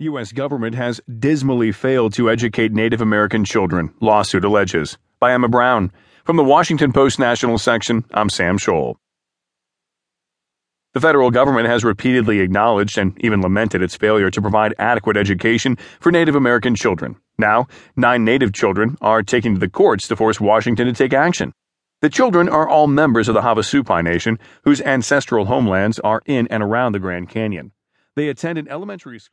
U.S. government has dismally failed to educate Native American children, lawsuit alleges. By Emma Brown. From the Washington Post National section, I'm Sam Scholl. The federal government has repeatedly acknowledged and even lamented its failure to provide adequate education for Native American children. Now, nine Native children are taking to the courts to force Washington to take action. The children are all members of the Havasupai Nation, whose ancestral homelands are in and around the Grand Canyon. They attend an elementary school.